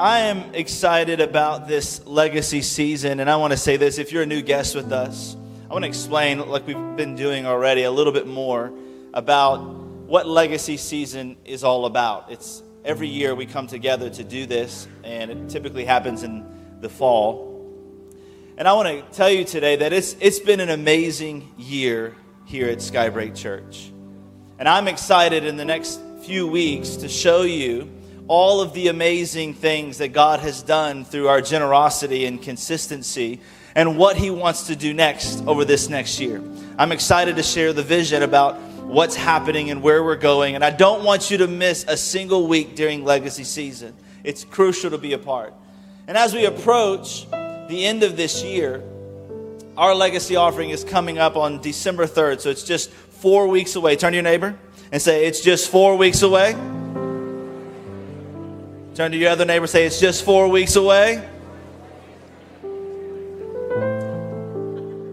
I am excited about this legacy season, and I want to say this if you're a new guest with us, I want to explain, like we've been doing already, a little bit more about what legacy season is all about. It's every year we come together to do this, and it typically happens in the fall. And I want to tell you today that it's, it's been an amazing year here at Skybreak Church. And I'm excited in the next few weeks to show you all of the amazing things that God has done through our generosity and consistency and what He wants to do next over this next year. I'm excited to share the vision about what's happening and where we're going. And I don't want you to miss a single week during legacy season. It's crucial to be a part. And as we approach the end of this year, our legacy offering is coming up on December 3rd. So it's just four weeks away. Turn to your neighbor and say, It's just four weeks away. Turn to your other neighbor say, It's just four weeks away.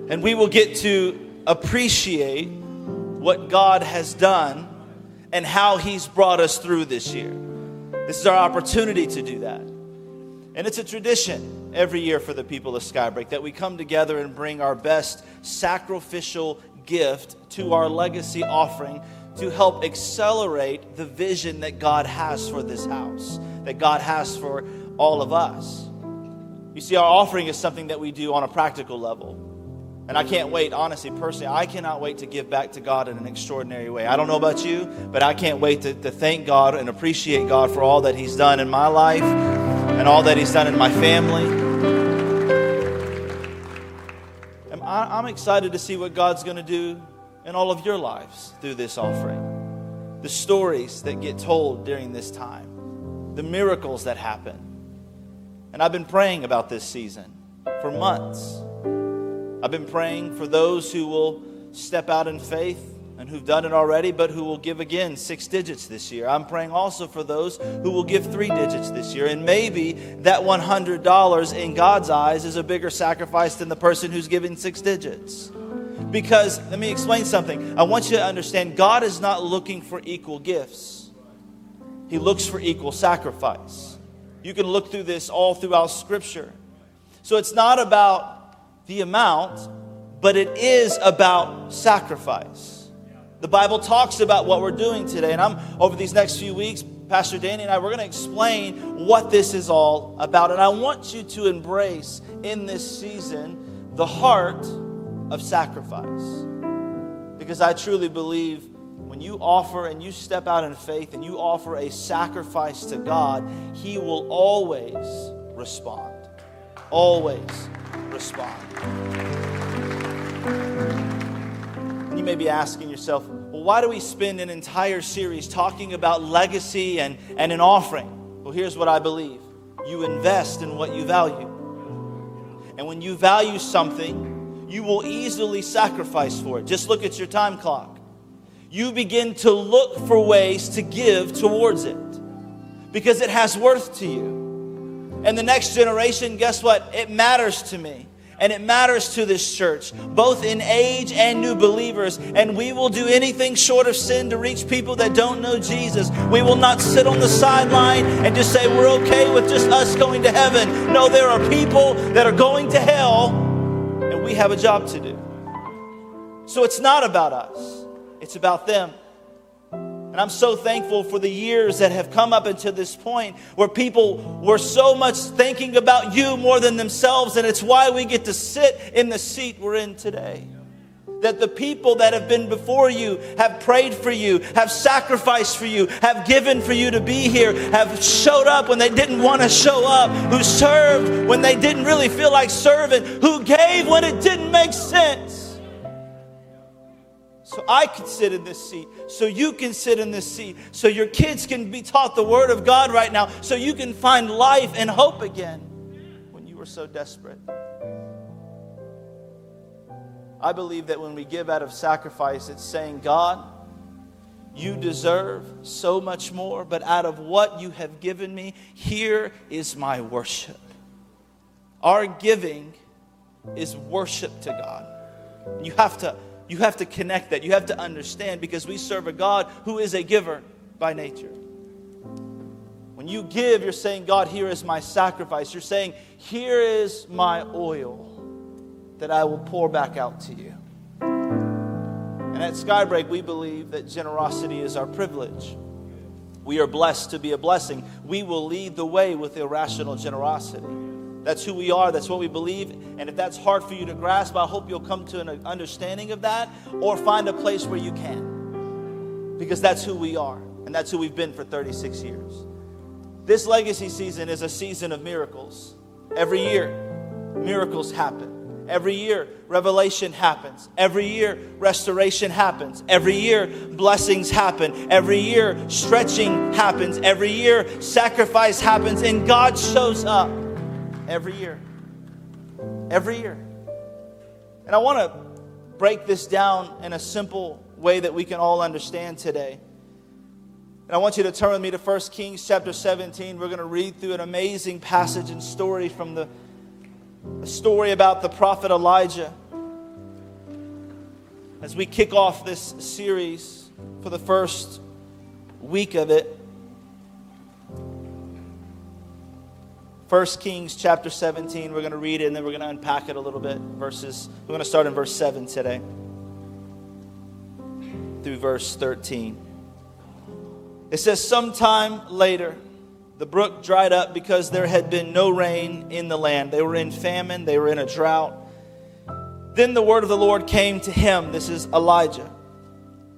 And we will get to appreciate what God has done and how He's brought us through this year. This is our opportunity to do that. And it's a tradition every year for the people of Skybreak that we come together and bring our best sacrificial gift to our legacy offering to help accelerate the vision that God has for this house, that God has for all of us. You see, our offering is something that we do on a practical level. And I can't wait, honestly, personally, I cannot wait to give back to God in an extraordinary way. I don't know about you, but I can't wait to, to thank God and appreciate God for all that He's done in my life and all that He's done in my family. I'm excited to see what God's going to do in all of your lives through this offering. The stories that get told during this time, the miracles that happen. And I've been praying about this season for months. I've been praying for those who will step out in faith and who've done it already, but who will give again six digits this year. I'm praying also for those who will give three digits this year. And maybe that $100 in God's eyes is a bigger sacrifice than the person who's giving six digits. Because let me explain something. I want you to understand God is not looking for equal gifts, He looks for equal sacrifice. You can look through this all throughout Scripture. So it's not about the amount, but it is about sacrifice. The Bible talks about what we're doing today, and I'm over these next few weeks, Pastor Danny and I, we're going to explain what this is all about. And I want you to embrace in this season the heart of sacrifice. Because I truly believe when you offer and you step out in faith and you offer a sacrifice to God, He will always respond. Always respond. And you may be asking yourself, well, why do we spend an entire series talking about legacy and, and an offering? Well, here's what I believe you invest in what you value. And when you value something, you will easily sacrifice for it. Just look at your time clock. You begin to look for ways to give towards it because it has worth to you. And the next generation, guess what? It matters to me. And it matters to this church, both in age and new believers. And we will do anything short of sin to reach people that don't know Jesus. We will not sit on the sideline and just say we're okay with just us going to heaven. No, there are people that are going to hell and we have a job to do. So it's not about us, it's about them. And I'm so thankful for the years that have come up until this point where people were so much thinking about you more than themselves, and it's why we get to sit in the seat we're in today that the people that have been before you have prayed for you, have sacrificed for you, have given for you to be here, have showed up when they didn't want to show up, who served when they didn't really feel like serving, who gave when it didn't make sense. So I can sit in this seat, so you can sit in this seat, so your kids can be taught the Word of God right now, so you can find life and hope again when you were so desperate. I believe that when we give out of sacrifice, it's saying, God, you deserve so much more, but out of what you have given me, here is my worship. Our giving is worship to God. You have to, you have to connect that. You have to understand because we serve a God who is a giver by nature. When you give, you're saying, God, here is my sacrifice. You're saying, here is my oil that I will pour back out to you. And at Skybreak, we believe that generosity is our privilege. We are blessed to be a blessing. We will lead the way with irrational generosity. That's who we are. That's what we believe. And if that's hard for you to grasp, I hope you'll come to an understanding of that or find a place where you can. Because that's who we are. And that's who we've been for 36 years. This legacy season is a season of miracles. Every year, miracles happen. Every year, revelation happens. Every year, restoration happens. Every year, blessings happen. Every year, stretching happens. Every year, sacrifice happens. And God shows up every year. Every year. And I want to break this down in a simple way that we can all understand today. And I want you to turn with me to 1 Kings chapter 17. We're going to read through an amazing passage and story from the story about the prophet Elijah. As we kick off this series for the first week of it, 1 Kings chapter 17, we're going to read it and then we're going to unpack it a little bit. Verses, we're going to start in verse 7 today through verse 13. It says, Sometime later, the brook dried up because there had been no rain in the land. They were in famine, they were in a drought. Then the word of the Lord came to him. This is Elijah.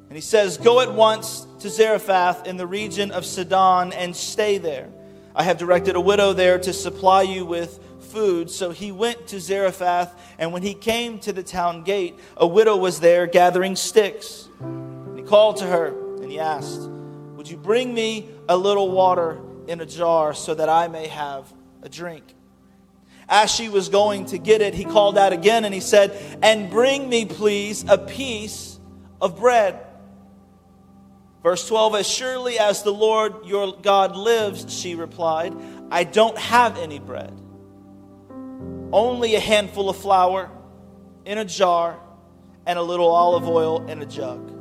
And he says, Go at once to Zarephath in the region of Sidon and stay there. I have directed a widow there to supply you with food. So he went to Zarephath, and when he came to the town gate, a widow was there gathering sticks. And he called to her, and he asked, Would you bring me a little water in a jar so that I may have a drink. As she was going to get it, he called out again and he said, And bring me, please, a piece of bread. Verse 12 As surely as the Lord your God lives, she replied, I don't have any bread, only a handful of flour in a jar and a little olive oil in a jug.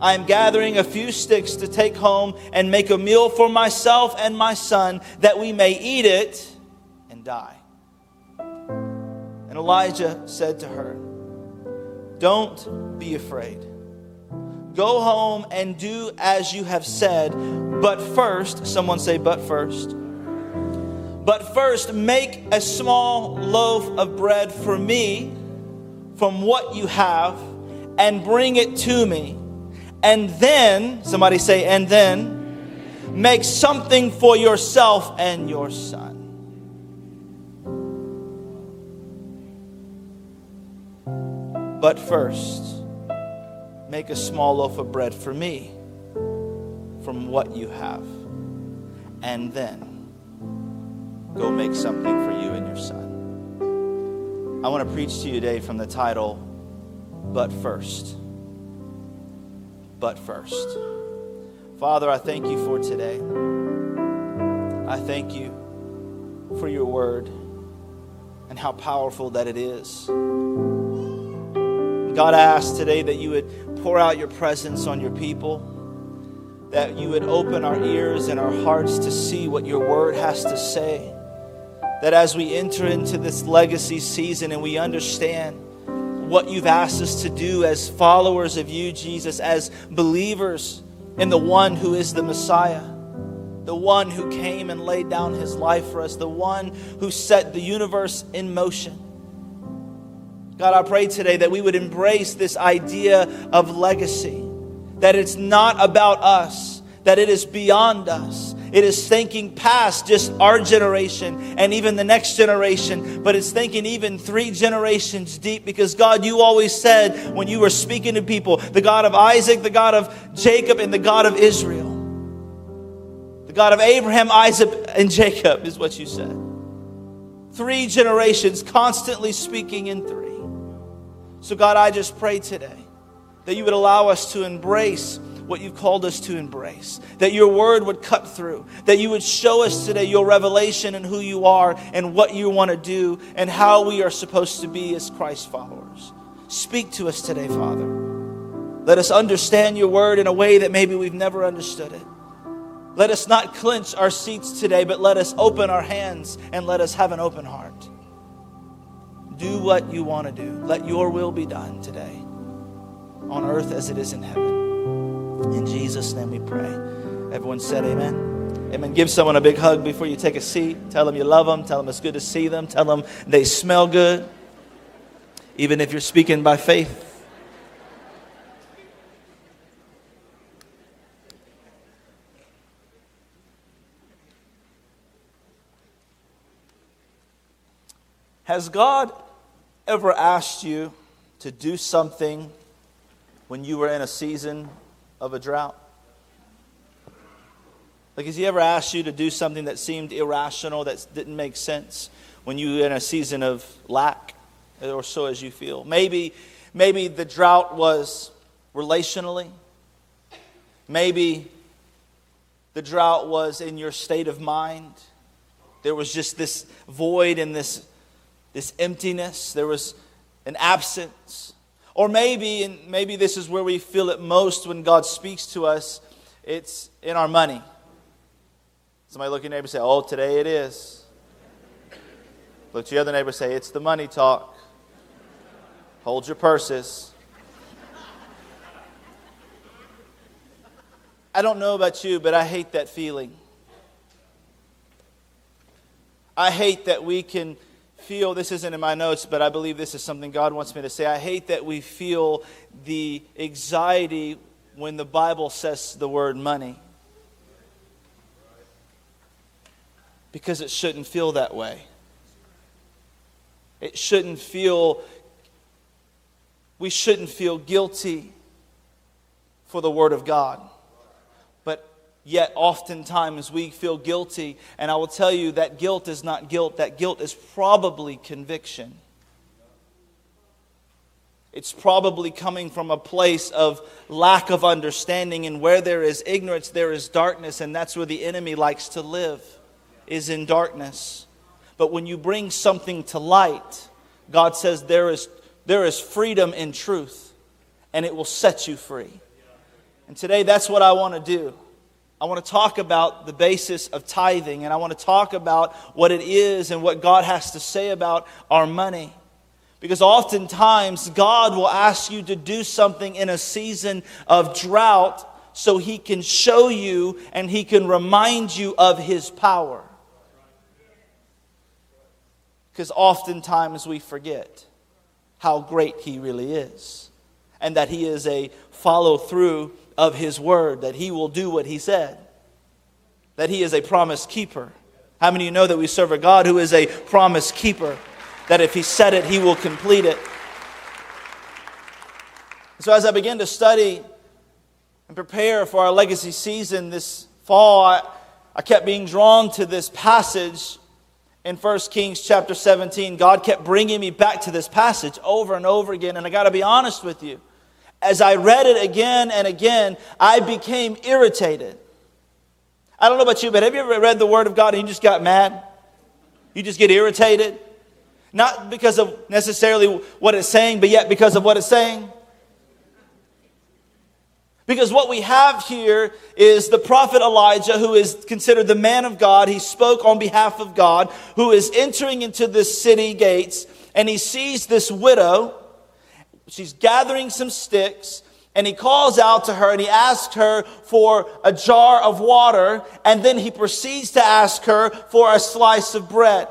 I am gathering a few sticks to take home and make a meal for myself and my son that we may eat it and die. And Elijah said to her, Don't be afraid. Go home and do as you have said, but first, someone say, but first. But first, make a small loaf of bread for me from what you have and bring it to me and then, somebody say, and then, make something for yourself and your son. But first, make a small loaf of bread for me from what you have. And then, go make something for you and your son. I want to preach to you today from the title, But First but first. Father, I thank you for today. I thank you for your word and how powerful that it is. God, I ask today that you would pour out your presence on your people, that you would open our ears and our hearts to see what your word has to say. That as we enter into this legacy season and we understand what you've asked us to do as followers of you, Jesus, as believers in the one who is the Messiah, the one who came and laid down his life for us, the one who set the universe in motion. God, I pray today that we would embrace this idea of legacy, that it's not about us, that it is beyond us, it is thinking past just our generation and even the next generation, but it's thinking even three generations deep because God, you always said when you were speaking to people, the God of Isaac, the God of Jacob, and the God of Israel. The God of Abraham, Isaac, and Jacob is what you said. Three generations, constantly speaking in three. So, God, I just pray today that you would allow us to embrace what you've called us to embrace. That your word would cut through. That you would show us today your revelation and who you are and what you want to do and how we are supposed to be as Christ followers. Speak to us today, Father. Let us understand your word in a way that maybe we've never understood it. Let us not clench our seats today, but let us open our hands and let us have an open heart. Do what you want to do. Let your will be done today on earth as it is in heaven. In Jesus' name we pray. Everyone said, Amen. Amen. Give someone a big hug before you take a seat. Tell them you love them. Tell them it's good to see them. Tell them they smell good, even if you're speaking by faith. Has God ever asked you to do something when you were in a season of a drought? Like, has He ever asked you to do something that seemed irrational, that didn't make sense when you were in a season of lack, or so as you feel? Maybe, maybe the drought was relationally. Maybe the drought was in your state of mind. There was just this void and this this emptiness, there was an absence. Or maybe, and maybe this is where we feel it most when God speaks to us, it's in our money. Somebody look at your neighbor and say, Oh, today it is. Look to your other neighbor say, It's the money talk. Hold your purses. I don't know about you, but I hate that feeling. I hate that we can feel this isn't in my notes, but I believe this is something God wants me to say. I hate that we feel the anxiety when the Bible says the word money. Because it shouldn't feel that way. It shouldn't feel, we shouldn't feel guilty for the Word of God. Yet, oftentimes, we feel guilty. And I will tell you that guilt is not guilt, that guilt is probably conviction. It's probably coming from a place of lack of understanding. And where there is ignorance, there is darkness. And that's where the enemy likes to live, is in darkness. But when you bring something to light, God says there is, there is freedom in truth, and it will set you free. And today, that's what I want to do. I want to talk about the basis of tithing, and I want to talk about what it is and what God has to say about our money. Because oftentimes, God will ask you to do something in a season of drought so He can show you and He can remind you of His power. Because oftentimes we forget how great He really is and that He is a follow through of his word, that he will do what he said, that he is a promise keeper. How many of you know that we serve a God who is a promise keeper? That if he said it, he will complete it. So, as I begin to study and prepare for our legacy season this fall, I, I kept being drawn to this passage in 1 Kings chapter 17. God kept bringing me back to this passage over and over again. And I got to be honest with you as I read it again and again, I became irritated. I don't know about you, but have you ever read the Word of God and you just got mad? You just get irritated? Not because of necessarily what it's saying, but yet because of what it's saying. Because what we have here is the prophet Elijah, who is considered the man of God. He spoke on behalf of God, who is entering into the city gates, and he sees this widow she's gathering some sticks and he calls out to her and he asks her for a jar of water and then he proceeds to ask her for a slice of bread.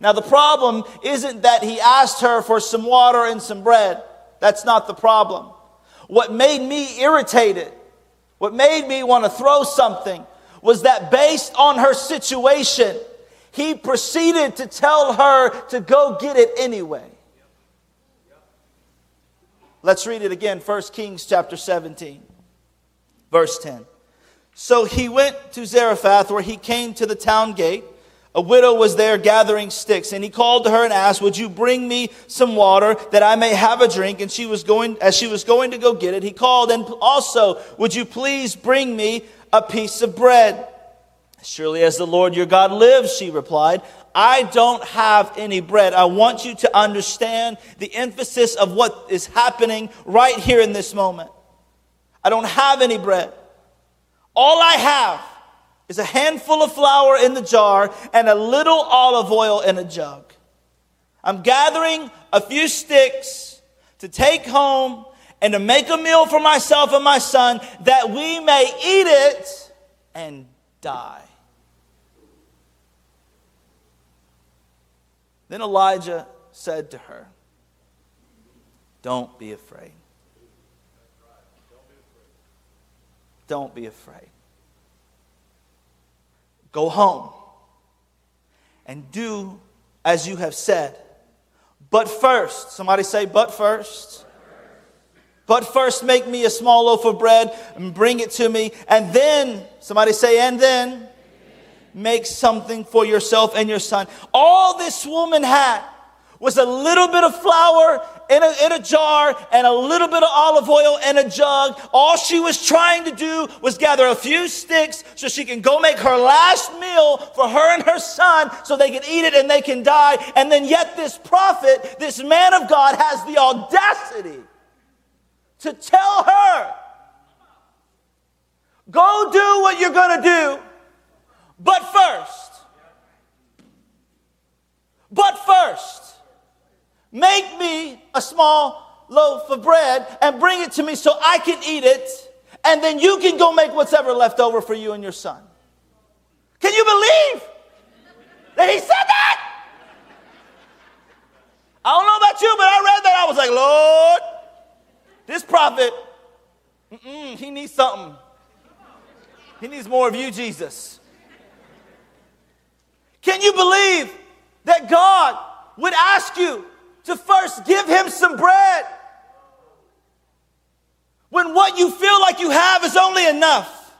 Now, the problem isn't that he asked her for some water and some bread. That's not the problem. What made me irritated, what made me want to throw something, was that based on her situation, he proceeded to tell her to go get it anyway. Let's read it again, 1 Kings chapter 17, verse 10. So he went to Zarephath, where he came to the town gate. A widow was there gathering sticks, and he called to her and asked, Would you bring me some water that I may have a drink? And she was going, as she was going to go get it, he called, and also, Would you please bring me a piece of bread? Surely as the Lord your God lives, she replied, I don't have any bread. I want you to understand the emphasis of what is happening right here in this moment. I don't have any bread. All I have is a handful of flour in the jar and a little olive oil in a jug. I'm gathering a few sticks to take home and to make a meal for myself and my son that we may eat it and die. Then Elijah said to her, Don't be afraid. Don't be afraid. Go home and do as you have said. But first, somebody say, but first. But first, make me a small loaf of bread and bring it to me. And then, somebody say, and then, make something for yourself and your son. All this woman had was a little bit of flour in a, in a jar and a little bit of olive oil in a jug. All she was trying to do was gather a few sticks so she can go make her last meal for her and her son so they can eat it and they can die. And then yet this prophet, this man of God has the audacity to tell her, go do what you're going to do, but first, but first, Make me a small loaf of bread and bring it to me so I can eat it, and then you can go make what's ever left over for you and your son. Can you believe that he said that? I don't know about you, but I read that. I was like, Lord, this prophet, he needs something. He needs more of you, Jesus. Can you believe that God would ask you to first give him some bread. When what you feel like you have is only enough.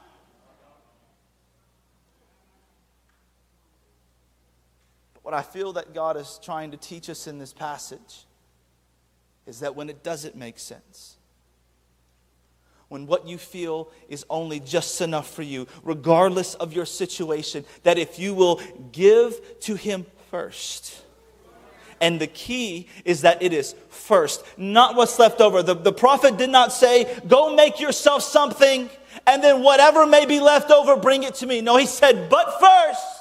But what I feel that God is trying to teach us in this passage is that when it doesn't make sense, when what you feel is only just enough for you, regardless of your situation, that if you will give to Him first, and the key is that it is first, not what's left over. The, the prophet did not say, Go make yourself something, and then whatever may be left over, bring it to me. No, he said, But first.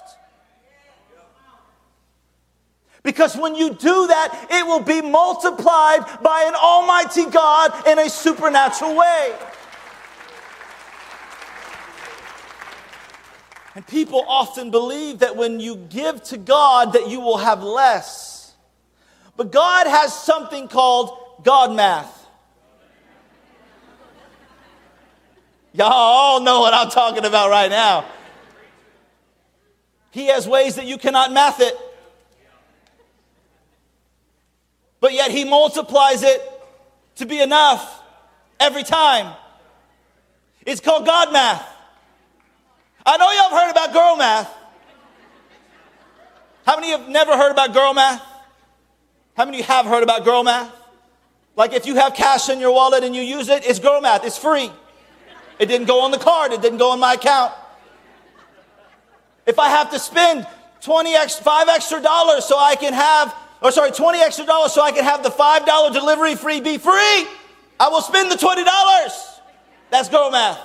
Because when you do that, it will be multiplied by an almighty God in a supernatural way. And people often believe that when you give to God that you will have less. But God has something called God math. Y'all all know what I'm talking about right now. He has ways that you cannot math it. But yet he multiplies it to be enough every time. It's called God math. I know y'all have heard about girl math. How many of you have never heard about girl math? How many have heard about girl math? Like if you have cash in your wallet and you use it, it's girl math, it's free. It didn't go on the card, it didn't go on my account. If I have to spend 20 extra, five extra dollars so I can have, or sorry, 20 extra dollars so I can have the $5 delivery free be free, I will spend the $20. That's girl math.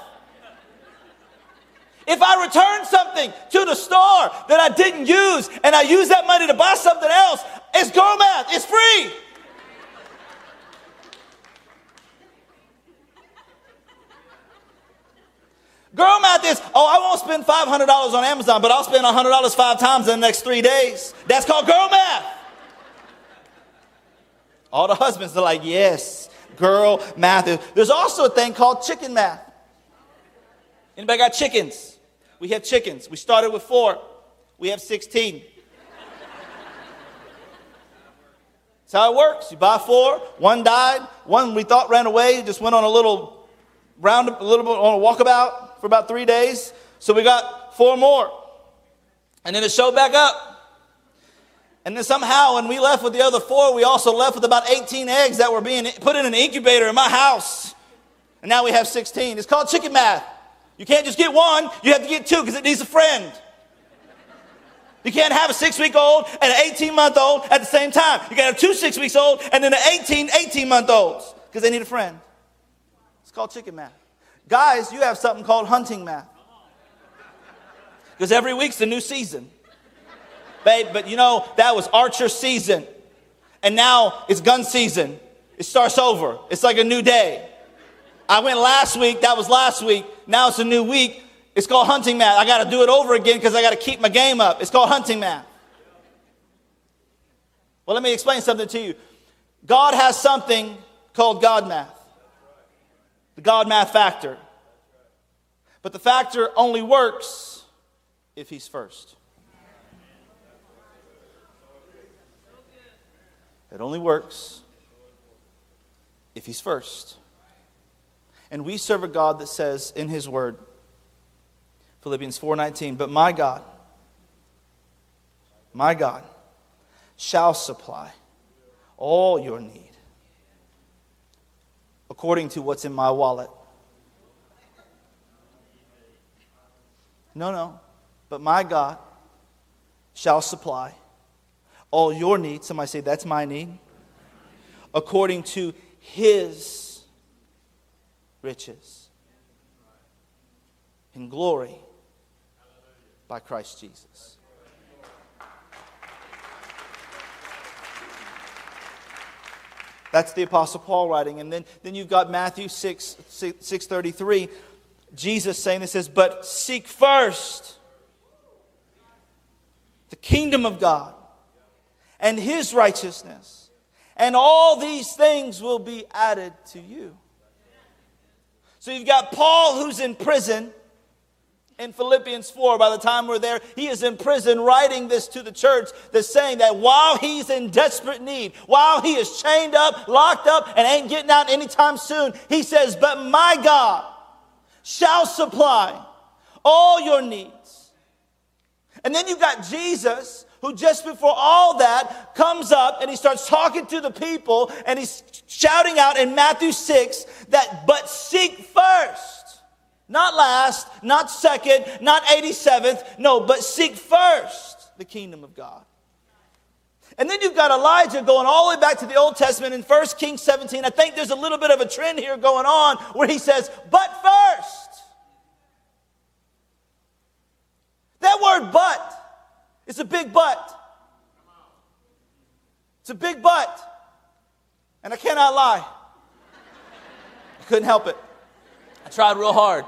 If I return something to the store that I didn't use and I use that money to buy something else, it's girl math. It's free. Girl math is, oh, I won't spend $500 on Amazon, but I'll spend $100 five times in the next three days. That's called girl math. All the husbands are like, yes, girl math. There's also a thing called chicken math. Anybody got chickens? We have chickens. We started with four. We have 16. That's how it works. You buy four, one died, one we thought ran away, just went on a little round, a little bit on a walkabout for about three days. So we got four more. And then it showed back up. And then somehow, when we left with the other four, we also left with about 18 eggs that were being put in an incubator in my house. And now we have 16. It's called chicken math. You can't just get one, you have to get two because it needs a friend. You can't have a six week old and an 18 month old at the same time. You can have two six weeks old and then an 18, 18 month olds because they need a friend. It's called chicken math. Guys, you have something called hunting math. Because every week's a new season. Babe, but you know, that was archer season. And now it's gun season. It starts over. It's like a new day. I went last week, that was last week. Now it's a new week. It's called hunting math. I got to do it over again because I got to keep my game up. It's called hunting math. Well, let me explain something to you. God has something called God math, the God math factor. But the factor only works if He's first. It only works if He's first. And we serve a God that says in His Word, Philippians 4:19, but my God, my God shall supply all your need according to what's in my wallet. No, no. But my God shall supply all your needs. Somebody say, That's my need. According to his riches in glory by Christ Jesus. That's the Apostle Paul writing. And then, then you've got Matthew 6, 6, 633. Jesus saying this says, But seek first the kingdom of God and his righteousness, and all these things will be added to you. So you've got Paul who's in prison in Philippians 4, by the time we're there, he is in prison writing this to the church that's saying that while he's in desperate need, while he is chained up, locked up, and ain't getting out anytime soon, he says, But my God shall supply all your needs. And then you've got Jesus who just before all that comes up and he starts talking to the people and he's shouting out in Matthew 6 that, but seek first not last, not second, not 87th. No, but seek first the kingdom of God. And then you've got Elijah going all the way back to the Old Testament in 1 Kings 17. I think there's a little bit of a trend here going on where he says, but first. That word but is a big but. It's a big but. And I cannot lie. I couldn't help it. I tried real hard.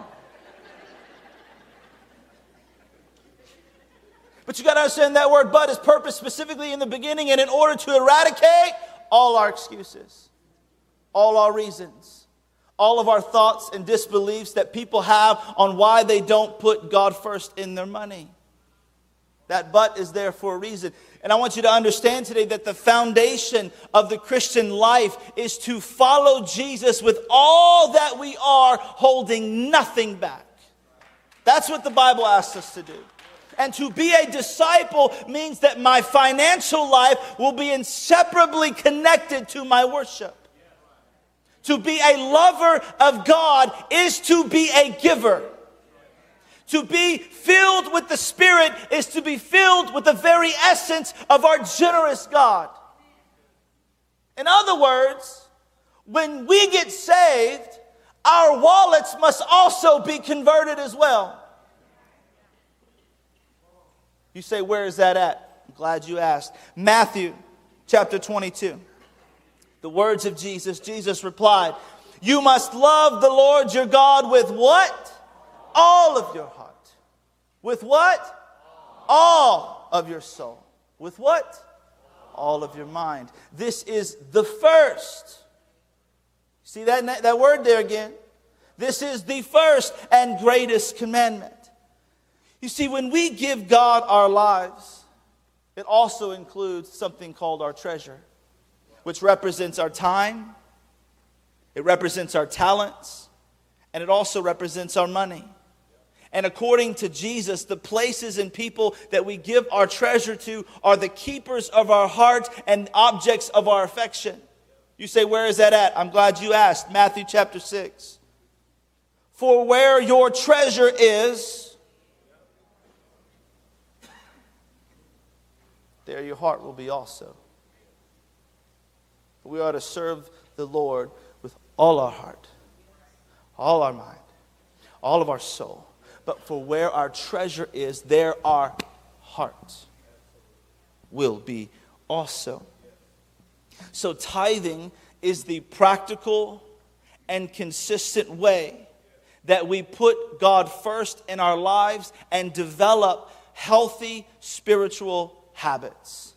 But you got to understand that word but is purpose specifically in the beginning and in order to eradicate all our excuses, all our reasons, all of our thoughts and disbeliefs that people have on why they don't put God first in their money. That but is there for a reason. And I want you to understand today that the foundation of the Christian life is to follow Jesus with all that we are, holding nothing back. That's what the Bible asks us to do. And to be a disciple means that my financial life will be inseparably connected to my worship. To be a lover of God is to be a giver. To be filled with the Spirit is to be filled with the very essence of our generous God. In other words, when we get saved, our wallets must also be converted as well. You say, where is that at? I'm glad you asked. Matthew chapter 22. The words of Jesus. Jesus replied, You must love the Lord your God with what? All of your heart. With what? All of your soul. With what? All of your mind. This is the first. See that, that word there again? This is the first and greatest commandment. You see, when we give God our lives, it also includes something called our treasure, which represents our time, it represents our talents, and it also represents our money. And according to Jesus, the places and people that we give our treasure to are the keepers of our heart and objects of our affection. You say, Where is that at? I'm glad you asked. Matthew chapter 6. For where your treasure is, there your heart will be also. We are to serve the Lord with all our heart, all our mind, all of our soul. But for where our treasure is, there our heart will be also. So, tithing is the practical and consistent way that we put God first in our lives and develop healthy spiritual habits.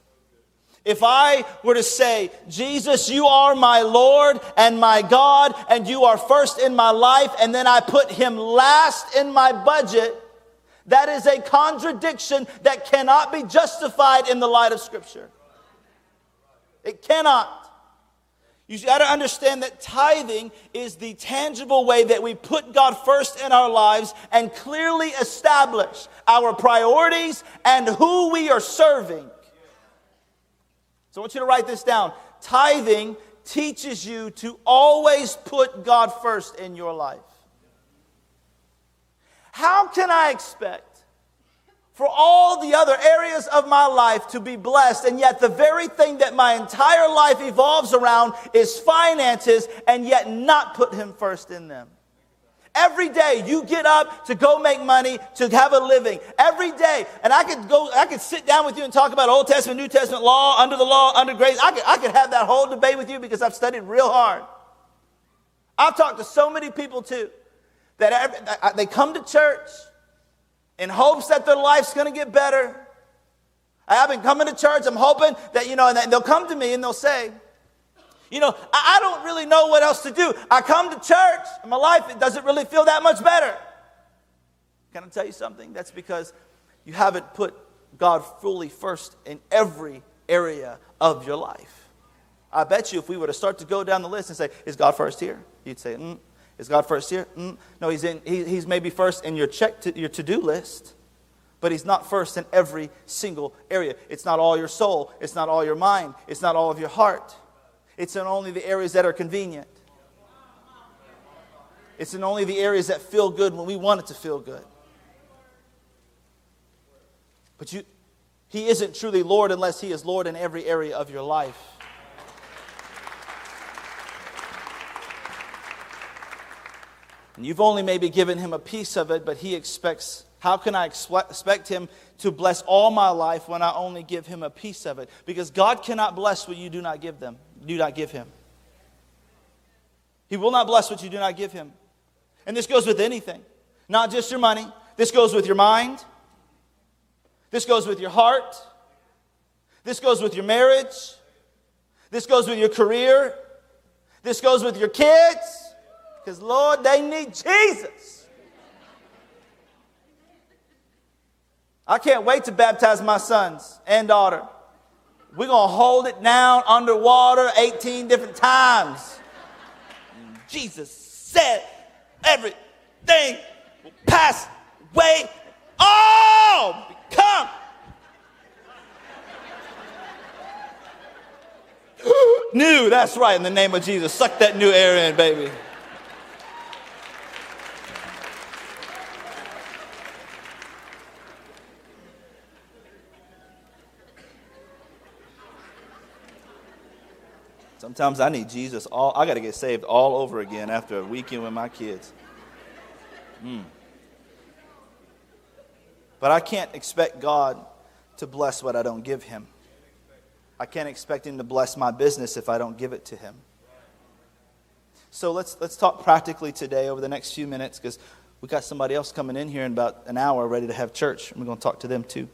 If I were to say, Jesus, you are my Lord and my God, and you are first in my life, and then I put him last in my budget, that is a contradiction that cannot be justified in the light of Scripture. It cannot. You got to understand that tithing is the tangible way that we put God first in our lives and clearly establish our priorities and who we are serving. So I want you to write this down. Tithing teaches you to always put God first in your life. How can I expect for all the other areas of my life to be blessed, and yet the very thing that my entire life evolves around is finances, and yet not put Him first in them. Every day you get up to go make money, to have a living. Every day. And I could go, I could sit down with you and talk about Old Testament, New Testament law, under the law, under grace. I could, I could have that whole debate with you because I've studied real hard. I've talked to so many people too that every, uh, they come to church in hopes that their life's going to get better. I have been coming to church. I'm hoping that, you know, and they'll come to me and they'll say, you know, I, don't really know what else to do. I come to church and my life it doesn't really feel that much better. Can I tell you something? That's because you haven't put God fully first in every area of your life. I bet you if we were to start to go down the list and say, Is God first here? You'd say, mm, is God first here? Mm, no, he's, in, he, he's maybe first in your check to, your to-do list, but he's not first in every single area. It's not all your soul. It's not all your mind. It's not all of your heart. It's in only the areas that are convenient. It's in only the areas that feel good when we want it to feel good. But you, he isn't truly Lord unless he is Lord in every area of your life. And you've only maybe given him a piece of it, but he expects, how can I expect him to bless all my life when I only give him a piece of it? Because God cannot bless what you do not give them, do not give him. He will not bless what you do not give him. And this goes with anything, not just your money. This goes with your mind. This goes with your heart. This goes with your marriage. This goes with your career. This goes with your kids. Because, Lord, they need Jesus. I can't wait to baptize my sons and daughter. We're going to hold it down underwater 18 different times. Jesus said everything will pass away. All become new. That's right, in the name of Jesus. Suck that new air in, baby. Sometimes I need Jesus all I got to get saved all over again after a weekend with my kids. Mm. But I can't expect God to bless what I don't give him. I can't expect him to bless my business if I don't give it to him. So let's let's talk practically today over the next few minutes because we got somebody else coming in here in about an hour ready to have church. We're going to talk to them too.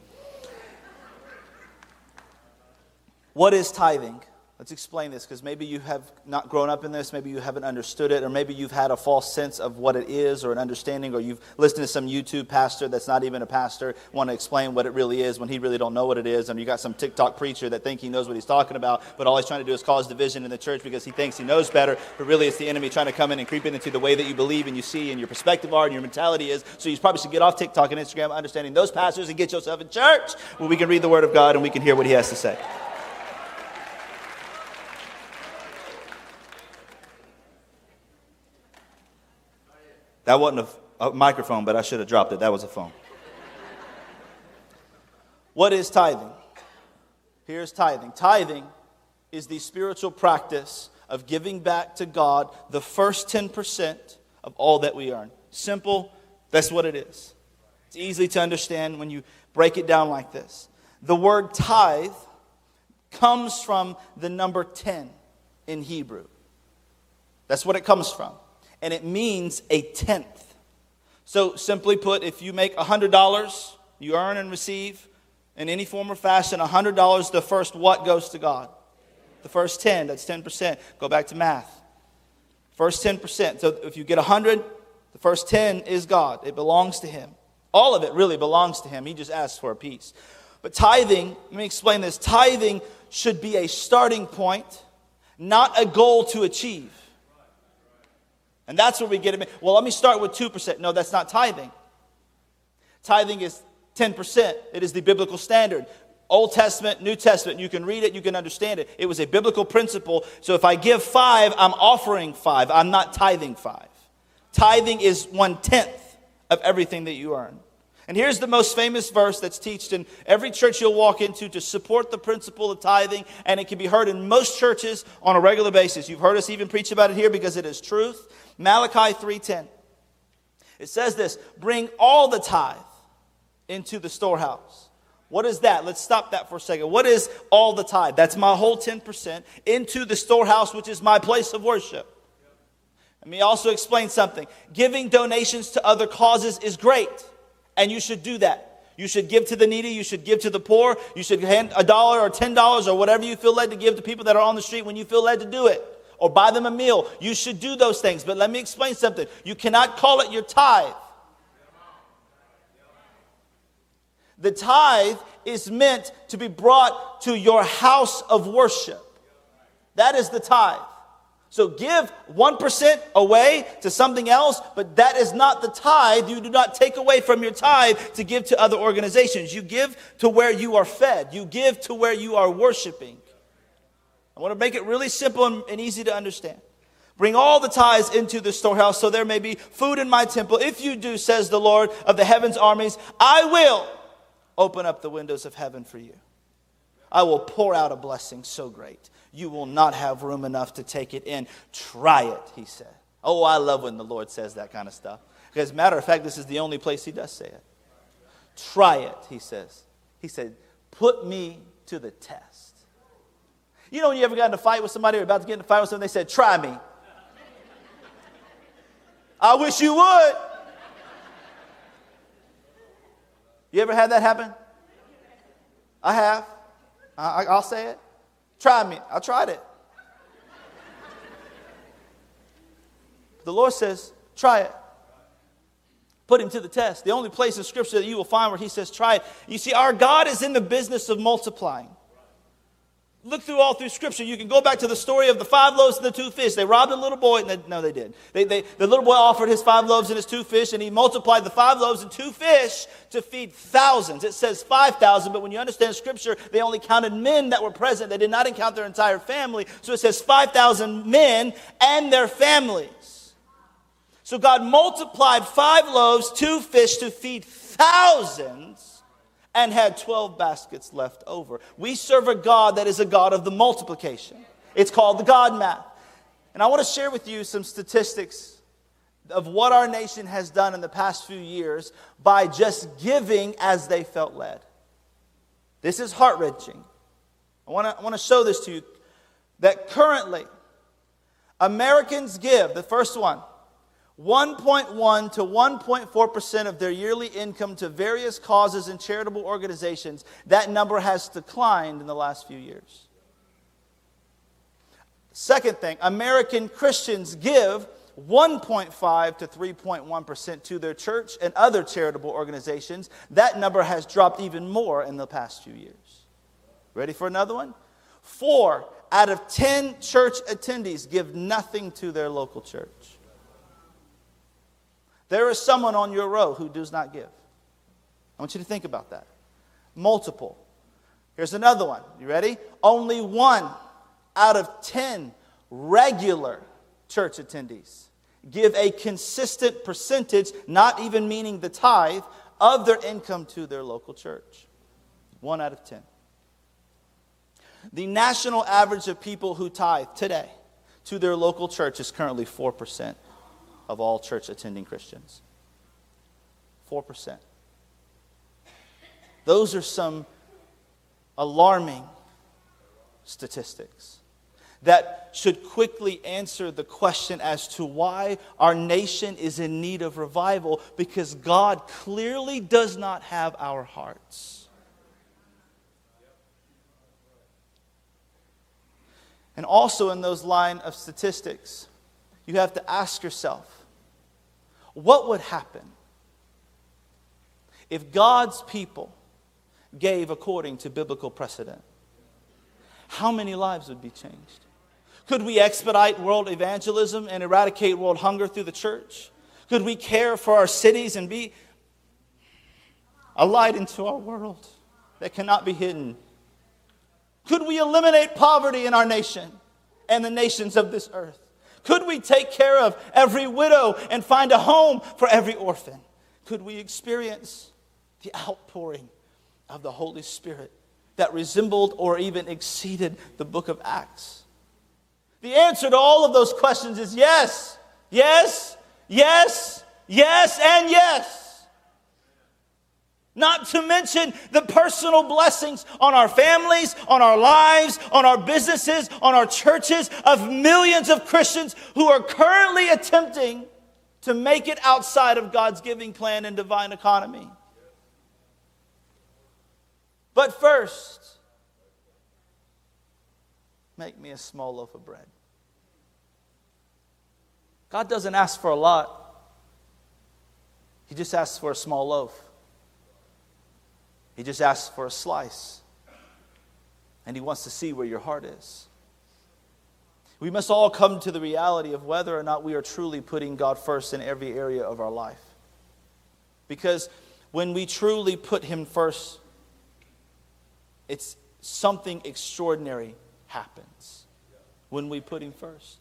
What is tithing? Let's explain this because maybe you have not grown up in this, maybe you haven't understood it, or maybe you've had a false sense of what it is or an understanding, or you've listened to some YouTube pastor that's not even a pastor want to explain what it really is when he really don't know what it is, and you got some TikTok preacher that think he knows what he's talking about, but all he's trying to do is cause division in the church because he thinks he knows better, but really it's the enemy trying to come in and creep into the way that you believe and you see and your perspective are and your mentality is. So you probably should get off TikTok and Instagram understanding those pastors and get yourself in church where we can read the Word of God and we can hear what he has to say. That wasn't a, a microphone, but I should have dropped it. That was a phone. what is tithing? Here's tithing. Tithing is the spiritual practice of giving back to God the first 10% of all that we earn. Simple, that's what it is. It's easy to understand when you break it down like this. The word tithe comes from the number 10 in Hebrew. That's what it comes from. And it means a tenth. So, simply put, if you make $100, you earn and receive in any form or fashion $100, the first what goes to God? The first 10, that's 10%. Go back to math. First 10%. So if you get 100, the first 10 is God. It belongs to Him. All of it really belongs to Him. He just asks for a piece. But tithing, let me explain this tithing should be a starting point, not a goal to achieve. And that's where we get it. Well, let me start with 2%. No, that's not tithing. Tithing is 10%. It is the biblical standard. Old Testament, New Testament, you can read it, you can understand it. It was a biblical principle. So if I give five, I'm offering five. I'm not tithing five. Tithing is one tenth of everything that you earn. And here's the most famous verse that's taught in every church you'll walk into to support the principle of tithing, and it can be heard in most churches on a regular basis. You've heard us even preach about it here because it is truth. Malachi 3:10. It says this, "Bring all the tithe into the storehouse." What is that? Let's stop that for a second. What is all the tithe? That's my whole 10% into the storehouse, which is my place of worship. Let me also explain something. Giving donations to other causes is great, and you should do that. You should give to the needy. You should give to the poor. You should hand a dollar or ten dollars or whatever you feel led to give to people that are on the street when you feel led to do it. Or buy them a meal. You should do those things. But let me explain something. You cannot call it your tithe. The tithe is meant to be brought to your house of worship. That is the tithe. So give 1% away to something else, but that is not the tithe. You do not take away from your tithe to give to other organizations. You give to where you are fed, you give to where you are worshiping. I want to make it really simple and, easy to understand. Bring all the tithes into the storehouse so there may be food in my temple. If you do, says the Lord of the heaven's armies, I will open up the windows of heaven for you. I will pour out a blessing so great you will not have room enough to take it in. Try it, he said. Oh, I love when the Lord says that kind of stuff. Because, matter of fact, this is the only place he does say it. Try it, he says. He said, Put me to the test. You know, when you ever got in a fight with somebody or about to get in a fight with someone, they said, Try me. I wish you would. You ever had that happen? I have. I, will say it. Try me. I tried it. The Lord says, try it. Put him to the test. The only place in Scripture that you will find where he says, try it. You see, our God is in the business of multiplying. Look through all through Scripture. You can go back to the story of the five loaves and the two fish. They robbed a little boy. and They, no, they did. They, they, the little boy offered his five loaves and his two fish, and he multiplied the five loaves and two fish to feed thousands. It says 5,000, but when you understand Scripture, they only counted men that were present. They did not count their entire family. So it says 5,000 men and their families. So God multiplied five loaves, two fish to feed thousands and had 12 baskets left over. We serve a God that is a God of the multiplication. It's called the God math. And I want to share with you some statistics of what our nation has done in the past few years by just giving as they felt led. This is heart wrenching. I want to, I want to show this to you that currently Americans give, the first one, 1.1 to 1.4% of their yearly income to various causes and charitable organizations. That number has declined in the last few years. Second thing, American Christians give 1.5 to 3.1% to their church and other charitable organizations. That number has dropped even more in the past few years. Ready for another one? Four out of 10 church attendees give nothing to their local church. There is someone on your row who does not give. I want you to think about that. Multiple. Here's another one. You ready? Only one out of 10 regular church attendees give a consistent percentage, not even meaning the tithe, of their income to their local church. One out of 10. The national average of people who tithe today to their local church is currently 4% of all church attending Christians. 4%. Those are some alarming statistics that should quickly answer the question as to why our nation is in need of revival because God clearly does not have our hearts. And also in those line of statistics, you have to ask yourself, what would happen if God's people gave according to biblical precedent? How many lives would be changed? Could we expedite world evangelism and eradicate world hunger through the church? Could we care for our cities and be a light into our world that cannot be hidden? Could we eliminate poverty in our nation and the nations of this earth? Could we take care of every widow and find a home for every orphan? Could we experience the outpouring of the Holy Spirit that resembled or even exceeded the book of Acts? The answer to all of those questions is yes, yes, yes, yes, and yes. Not to mention the personal blessings on our families, on our lives, on our businesses, on our churches of millions of Christians who are currently attempting to make it outside of God's giving plan and divine economy. But first, make me a small loaf of bread. God doesn't ask for a lot, He just asks for a small loaf. He just asks for a slice. And He wants to see where your heart is. We must all come to the reality of whether or not we are truly putting God first in every area of our life. Because when we truly put Him first, it's something extraordinary happens when we put Him first.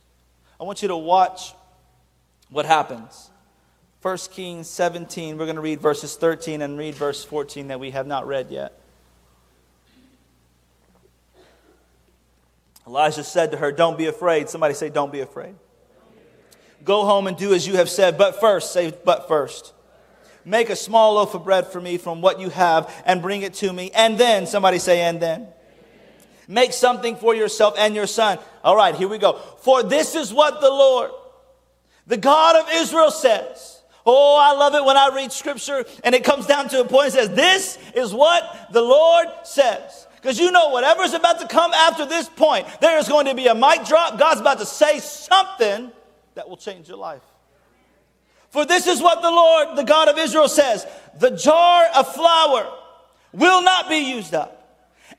I want you to watch what happens. 1 Kings 17, we're going to read verses 13 and read verse 14 that we have not read yet. Elijah said to her, Don't be afraid. Somebody say, Don't be afraid. Go home and do as you have said, but first, say, but first. Make a small loaf of bread for me from what you have and bring it to me. And then, somebody say, and then. Make something for yourself and your son. All right, here we go. For this is what the Lord, the God of Israel says. Oh, I love it when I read scripture and it comes down to a point and says, This is what the Lord says. Because you know, whatever's about to come after this point, there is going to be a mic drop. God's about to say something that will change your life. For this is what the Lord, the God of Israel, says The jar of flour will not be used up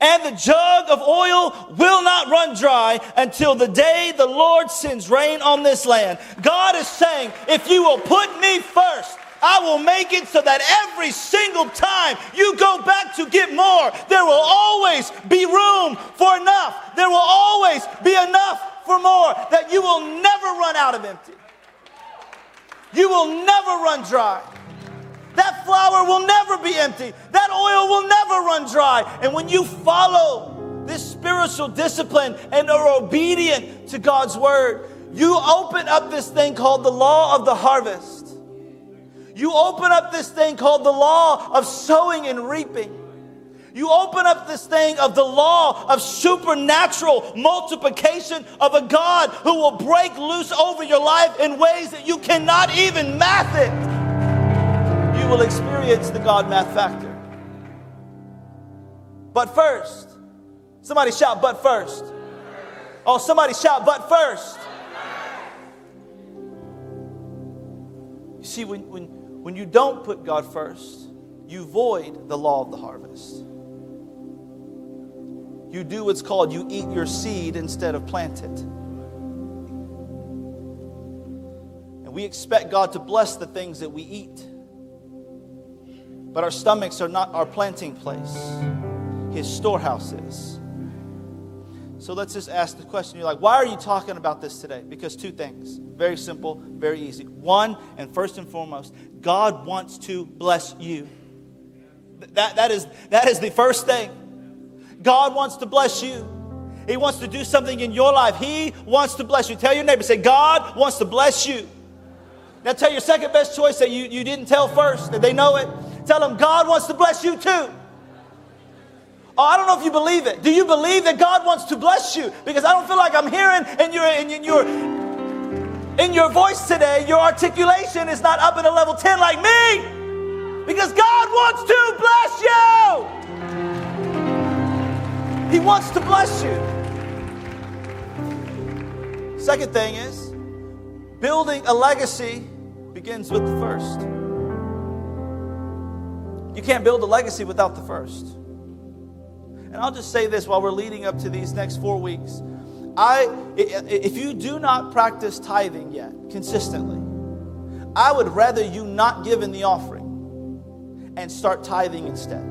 and the jug of oil will not run dry until the day the Lord sends rain on this land. God is saying, if you will put me first, I will make it so that every single time you go back to get more, there will always be room for enough. There will always be enough for more, that you will never run out of empty. You will never run dry. That flour will never be empty. That oil will never run dry. And when you follow this spiritual discipline and are obedient to God's word, you open up this thing called the law of the harvest. You open up this thing called the law of sowing and reaping. You open up this thing of the law of supernatural multiplication of a God who will break loose over your life in ways that you cannot even math it you will experience the God math factor. But first, somebody shout, but first. Oh, somebody shout, but first. You see, when, when, when you don't put God first, you void the law of the harvest. You do what's called you eat your seed instead of plant it. And we expect God to bless the things that we eat. But our stomachs are not our planting place, His storehouse is. So let's just ask the question. You're like, why are you talking about this today? Because two things. Very simple, very easy. One, and first and foremost, God wants to bless you. That, that, is, that is the first thing. God wants to bless you. He wants to do something in your life. He wants to bless you. Tell your neighbor, say, God wants to bless you. Now tell your second best choice that you, you didn't tell first, that they know it. Tell them God wants to bless you too. Oh, I don't know if you believe it. Do you believe that God wants to bless you? Because I don't feel like I'm hearing in your in your in your voice today, your articulation is not up at a level 10 like me. Because God wants to bless you. He wants to bless you. Second thing is building a legacy begins with the first. You can't build a legacy without the first. And I'll just say this while we're leading up to these next four weeks. I, if you do not practice tithing yet consistently, I would rather you not give in the offering and start tithing instead.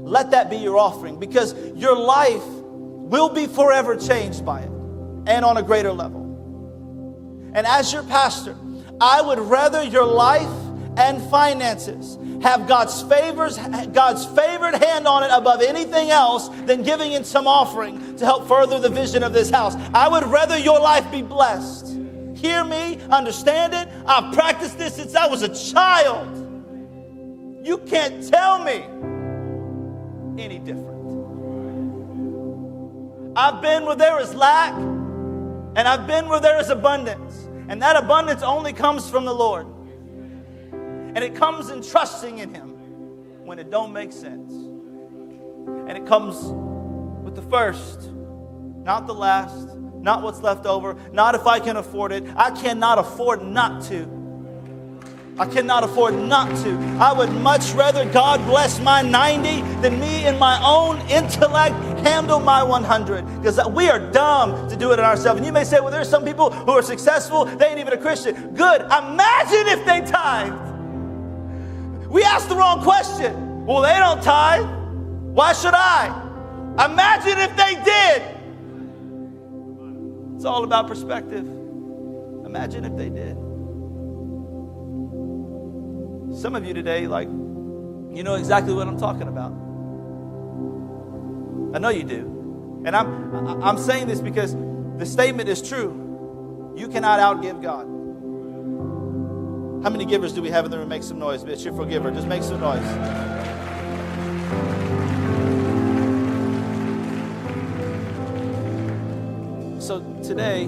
Let that be your offering because your life will be forever changed by it and on a greater level. And as your pastor, I would rather your life and finances have God's favors, God's favored hand on it above anything else than giving in some offering to help further the vision of this house. I would rather your life be blessed. Hear me, understand it. I've practiced this since I was a child. You can't tell me any different. I've been where there is lack, and I've been where there is abundance. And that abundance only comes from the Lord. And it comes in trusting in Him when it don't make sense. And it comes with the first, not the last, not what's left over, not if I can afford it. I cannot afford not to. I cannot afford not to. I would much rather God bless my 90 than me in my own intellect handle my 100 because we are dumb to do it in ourselves. And you may say, well, there's some people who are successful, they ain't even a Christian. Good. Imagine if they tithe. We asked the wrong question. Well, they don't tithe. Why should I? Imagine if they did. It's all about perspective. Imagine if they did. Some of you today, like, you know exactly what I'm talking about. I know you do. And I'm, I'm saying this because the statement is true. You cannot outgive God. How many givers do we have in the room? Make some noise. A cheerful giver. Just make some noise. So today,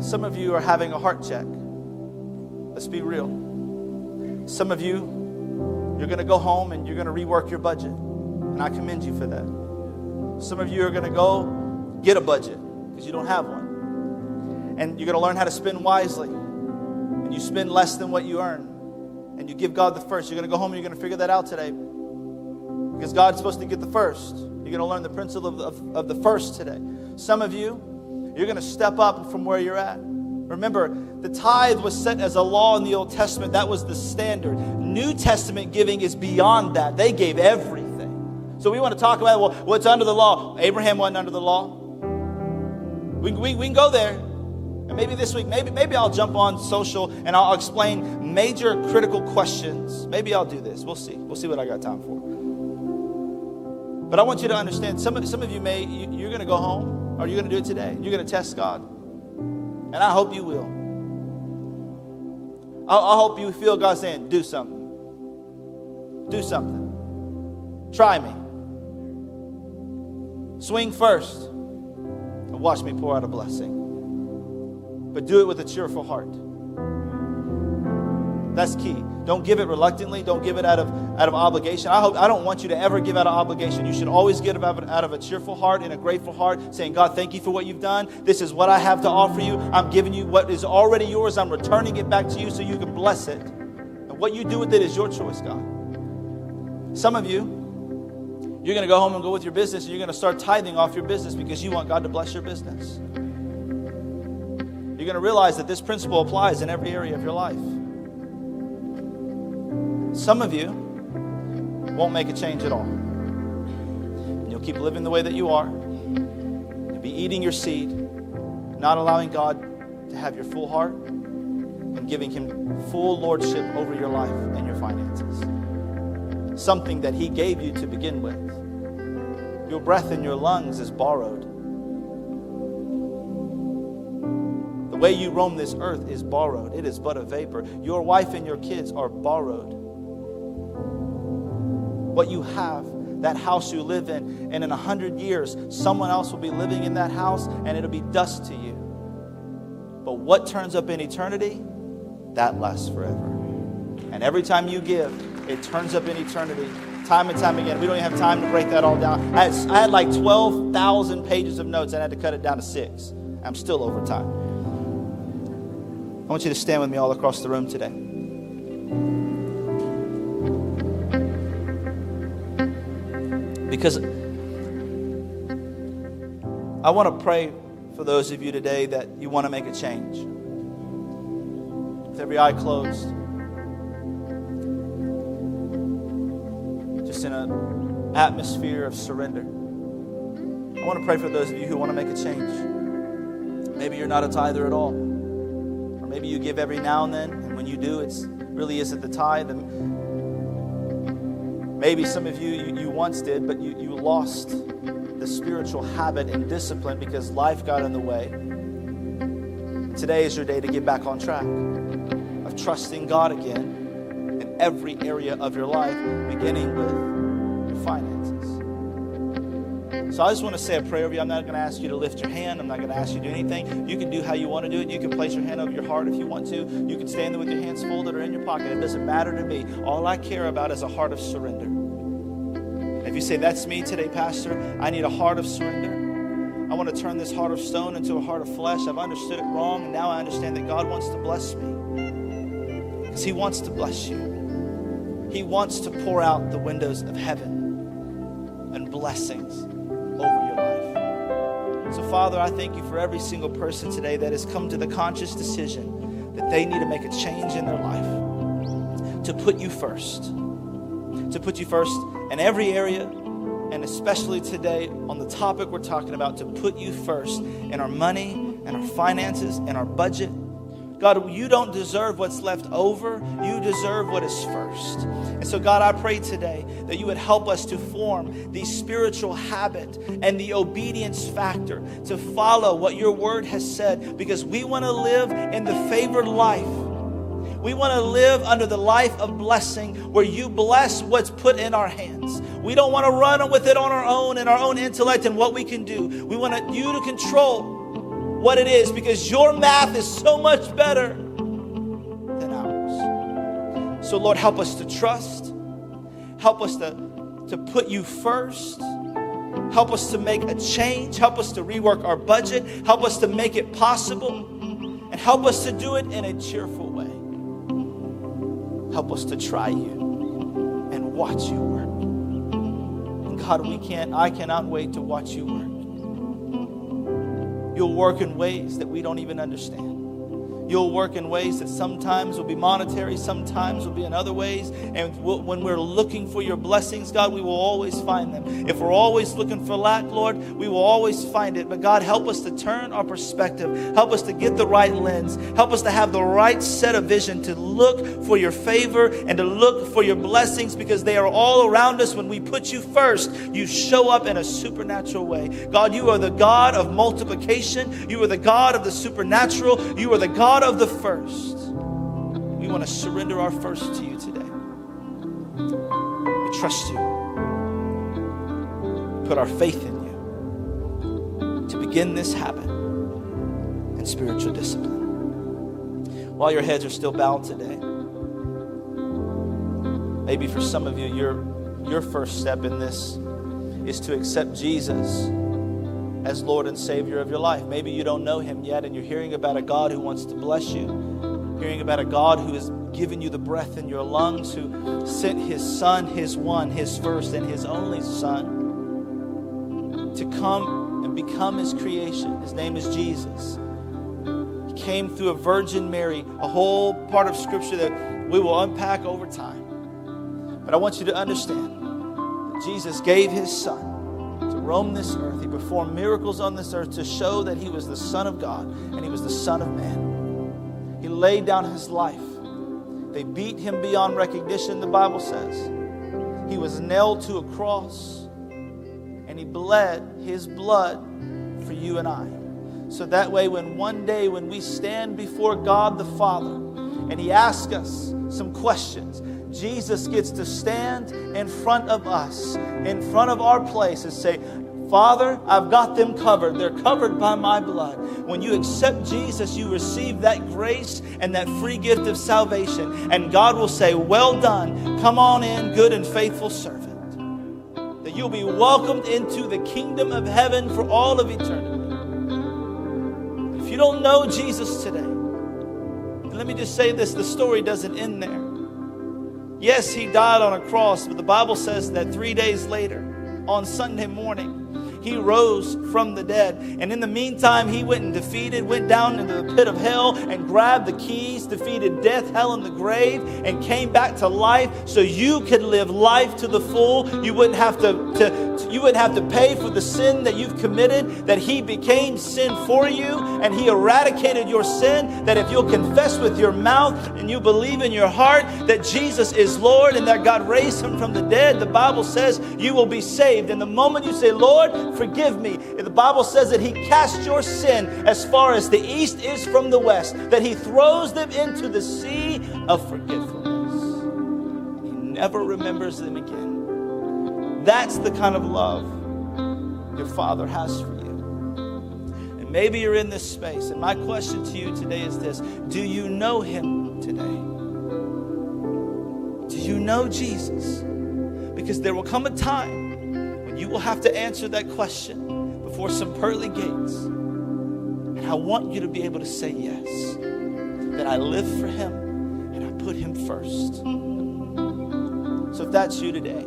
some of you are having a heart check. Let's be real. Some of you, you're going to go home and you're going to rework your budget. And I commend you for that. Some of you are going to go get a budget because you don't have one. And you're going to learn how to spend wisely and you spend less than what you earn, and you give God the first, you're going to go home and you're going to figure that out today. Because God's supposed to get the first. You're going to learn the principle of, of, of the first today. Some of you, you're going to step up from where you're at. Remember, the tithe was set as a law in the Old Testament. That was the standard. New Testament giving is beyond that. They gave everything. So we want to talk about, well, what's under the law? Abraham wasn't under the law. We, we, we can go there. And maybe this week, maybe, maybe I'll jump on social and I'll explain major critical questions. Maybe I'll do this. We'll see. We'll see what I got time for. But I want you to understand some of, some of you may, you, you're going to go home or you're going to do it today. You're going to test God. And I hope you will. I, I hope you feel God saying, do something. Do something. Try me. Swing first and watch me pour out a blessing but do it with a cheerful heart. That's key. Don't give it reluctantly. Don't give it out of, out of obligation. I hope I don't want you to ever give out of obligation. You should always give out, out of a cheerful heart and a grateful heart, saying, God, thank you for what you've done. This is what I have to offer you. I'm giving you what is already yours. I'm returning it back to you so you can bless it. And what you do with it is your choice, God. Some of you, you're going to go home and go with your business, and you're going to start tithing off your business because you want God to bless your business going to realize that this principle applies in every area of your life. Some of you won't make a change at all. And you'll keep living the way that you are. You'll be eating your seed, not allowing God to have your full heart, and giving Him full lordship over your life and your finances. Something that He gave you to begin with. Your breath in your lungs is borrowed. The way you roam this earth is borrowed, it is but a vapor. Your wife and your kids are borrowed. What you have that house you live in. And in a hundred years, someone else will be living in that house and it'll be dust to you. But what turns up in eternity, that lasts forever. And every time you give, it turns up in eternity time and time again. We don't even have time to break that all down. I had, I had like 12,000 pages of notes and I had to cut it down to six. I'm still over time. I want you to stand with me all across the room today. Because I want to pray for those of you today that you want to make a change. With every eye closed, just in an atmosphere of surrender. I want to pray for those of you who want to make a change. Maybe you're not a tither at all. Or maybe you give every now and then, and when you do, it really isn't the tithe. And maybe some of you, you, you once did, but you, you lost the spiritual habit and discipline because life got in the way. Today is your day to get back on track of trusting God again in every area of your life, beginning with So I just want to say a prayer over you. I'm not going to ask you to lift your hand. I'm not going to ask you to do anything. You can do how you want to do it. You can place your hand over your heart if you want to. You can stand there with your hands folded or in your pocket. It doesn't matter to me. All I care about is a heart of surrender. If you say, That's me today, Pastor, I need a heart of surrender. I want to turn this heart of stone into a heart of flesh. I've understood it wrong, and now I understand that God wants to bless me. Because He wants to bless you. He wants to pour out the windows of heaven and blessings over your life. So, Father, I thank you for every single person today that has come to the conscious decision that they need to make a change in their life, to put you first, to put you first in every area, and especially today on the topic we're talking about, to put you first in our money and our finances and our budget. God, you don't deserve what's left over. You deserve what is first. And so, God, I pray today that you would help us to form the spiritual habit and the obedience factor to follow what your word has said because we want to live in the favored life. We want to live under the life of blessing where you bless what's put in our hands. We don't want to run with it on our own and our own intellect and what we can do. We want you to control what it is because your math is so much better. So, Lord, help us to trust. Help us to, to put you first. Help us to make a change. Help us to rework our budget. Help us to make it possible. And help us to do it in a cheerful way. Help us to try you and watch you work. And God, we can't, I cannot wait to watch you work. You'll work in ways that we don't even understand. You'll work in ways that sometimes will be monetary, sometimes will be in other ways. And when we're looking for your blessings, God, we will always find them. If we're always looking for lack, Lord, we will always find it. But God, help us to turn our perspective. Help us to get the right lens. Help us to have the right set of vision to look for your favor and to look for your blessings because they are all around us. When we put you first, you show up in a supernatural way. God, you are the God of multiplication. You are the God of the supernatural. You are the God Of the first. We want to surrender our first to you today. We trust you. We Put our faith in you to begin this habit and spiritual discipline. While your heads are still bowed today, maybe for some of you, your, your first step in this is to accept Jesus as Lord and Savior of your life. Maybe you don't know Him yet, and you're hearing about a God who wants to bless you, hearing about a God who has given you the breath in your lungs, who sent His Son, His one, His first, and His only Son to come and become His creation. His name is Jesus. He came through a Virgin Mary, a whole part of Scripture that we will unpack over time. But I want you to understand that Jesus gave His Son roamed this earth. He performed miracles on this earth to show that he was the Son of God and he was the Son of Man. He laid down his life. They beat him beyond recognition, the Bible says. He was nailed to a cross and he bled his blood for you and I. So that way, when one day when we stand before God the Father and he asks us some questions, Jesus gets to stand in front of us, in front of our place, and say, Father, I've got them covered. They're covered by my blood. When you accept Jesus, you receive that grace and that free gift of salvation. And God will say, Well done. Come on in, good and faithful servant. That you'll be welcomed into the kingdom of heaven for all of eternity. If you don't know Jesus today, let me just say this the story doesn't end there. Yes, he died on a cross, but the Bible says that three days later, on Sunday morning, he rose from the dead. And in the meantime, he went and defeated, went down into the pit of hell and grabbed the keys, defeated death, hell, and the grave, and came back to life so you could live life to the full. You wouldn't have to, to you wouldn't have to pay for the sin that you've committed, that he became sin for you and he eradicated your sin. That if you'll confess with your mouth and you believe in your heart that Jesus is Lord and that God raised him from the dead, the Bible says you will be saved. And the moment you say, Lord, forgive me. The Bible says that He casts your sin as far as the east is from the west, that He throws them into the sea of forgetfulness. He never remembers them again. That's the kind of love your Father has for you. And maybe you're in this space, and my question to you today is this Do you know Him today? Do you know Jesus? Because there will come a time you will have to answer that question before some pearly gates. And I want you to be able to say yes, that I live for Him and I put Him first. So if that's you today,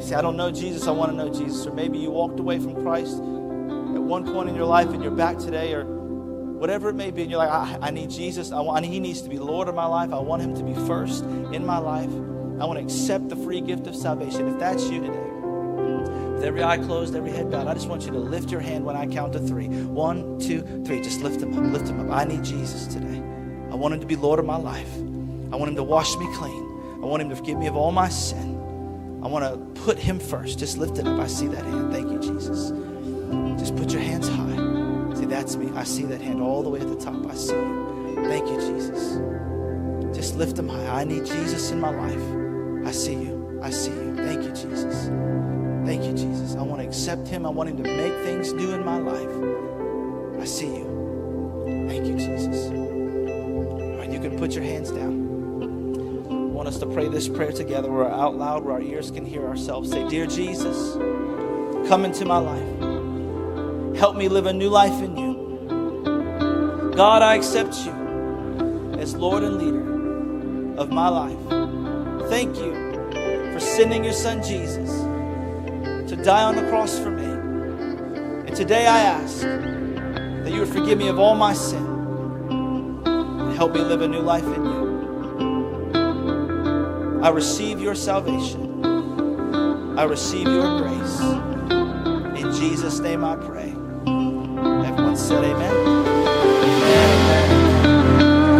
say, I don't know Jesus, I want to know Jesus. Or maybe you walked away from Christ at one point in your life and you're back today, or whatever it may be, and you're like, I, I need Jesus. I want, He needs to be Lord of my life. I want Him to be first in my life. I want to accept the free gift of salvation. If that's you today, with every eye closed, every head bowed, I just want you to lift your hand when I count to three. One, two, three. Just lift them up, lift them up. I need Jesus today. I want him to be Lord of my life. I want him to wash me clean. I want him to forgive me of all my sin. I want to put him first. Just lift it up. I see that hand. Thank you, Jesus. Just put your hands high. See, that's me. I see that hand all the way at the top. I see you. Thank you, Jesus. Just lift them high. I need Jesus in my life. I see you. I see you. Thank you, Jesus. Thank you, Jesus. I want to accept Him. I want Him to make things new in my life. I see you. Thank you, Jesus. All right, you can put your hands down. I want us to pray this prayer together where we're out loud, where our ears can hear ourselves. Say, Dear Jesus, come into my life. Help me live a new life in you. God, I accept you as Lord and leader of my life. Thank you for sending your son Jesus to die on the cross for me. And today I ask that you would forgive me of all my sin and help me live a new life in you. I receive your salvation. I receive your grace. In Jesus' name I pray. Everyone said amen.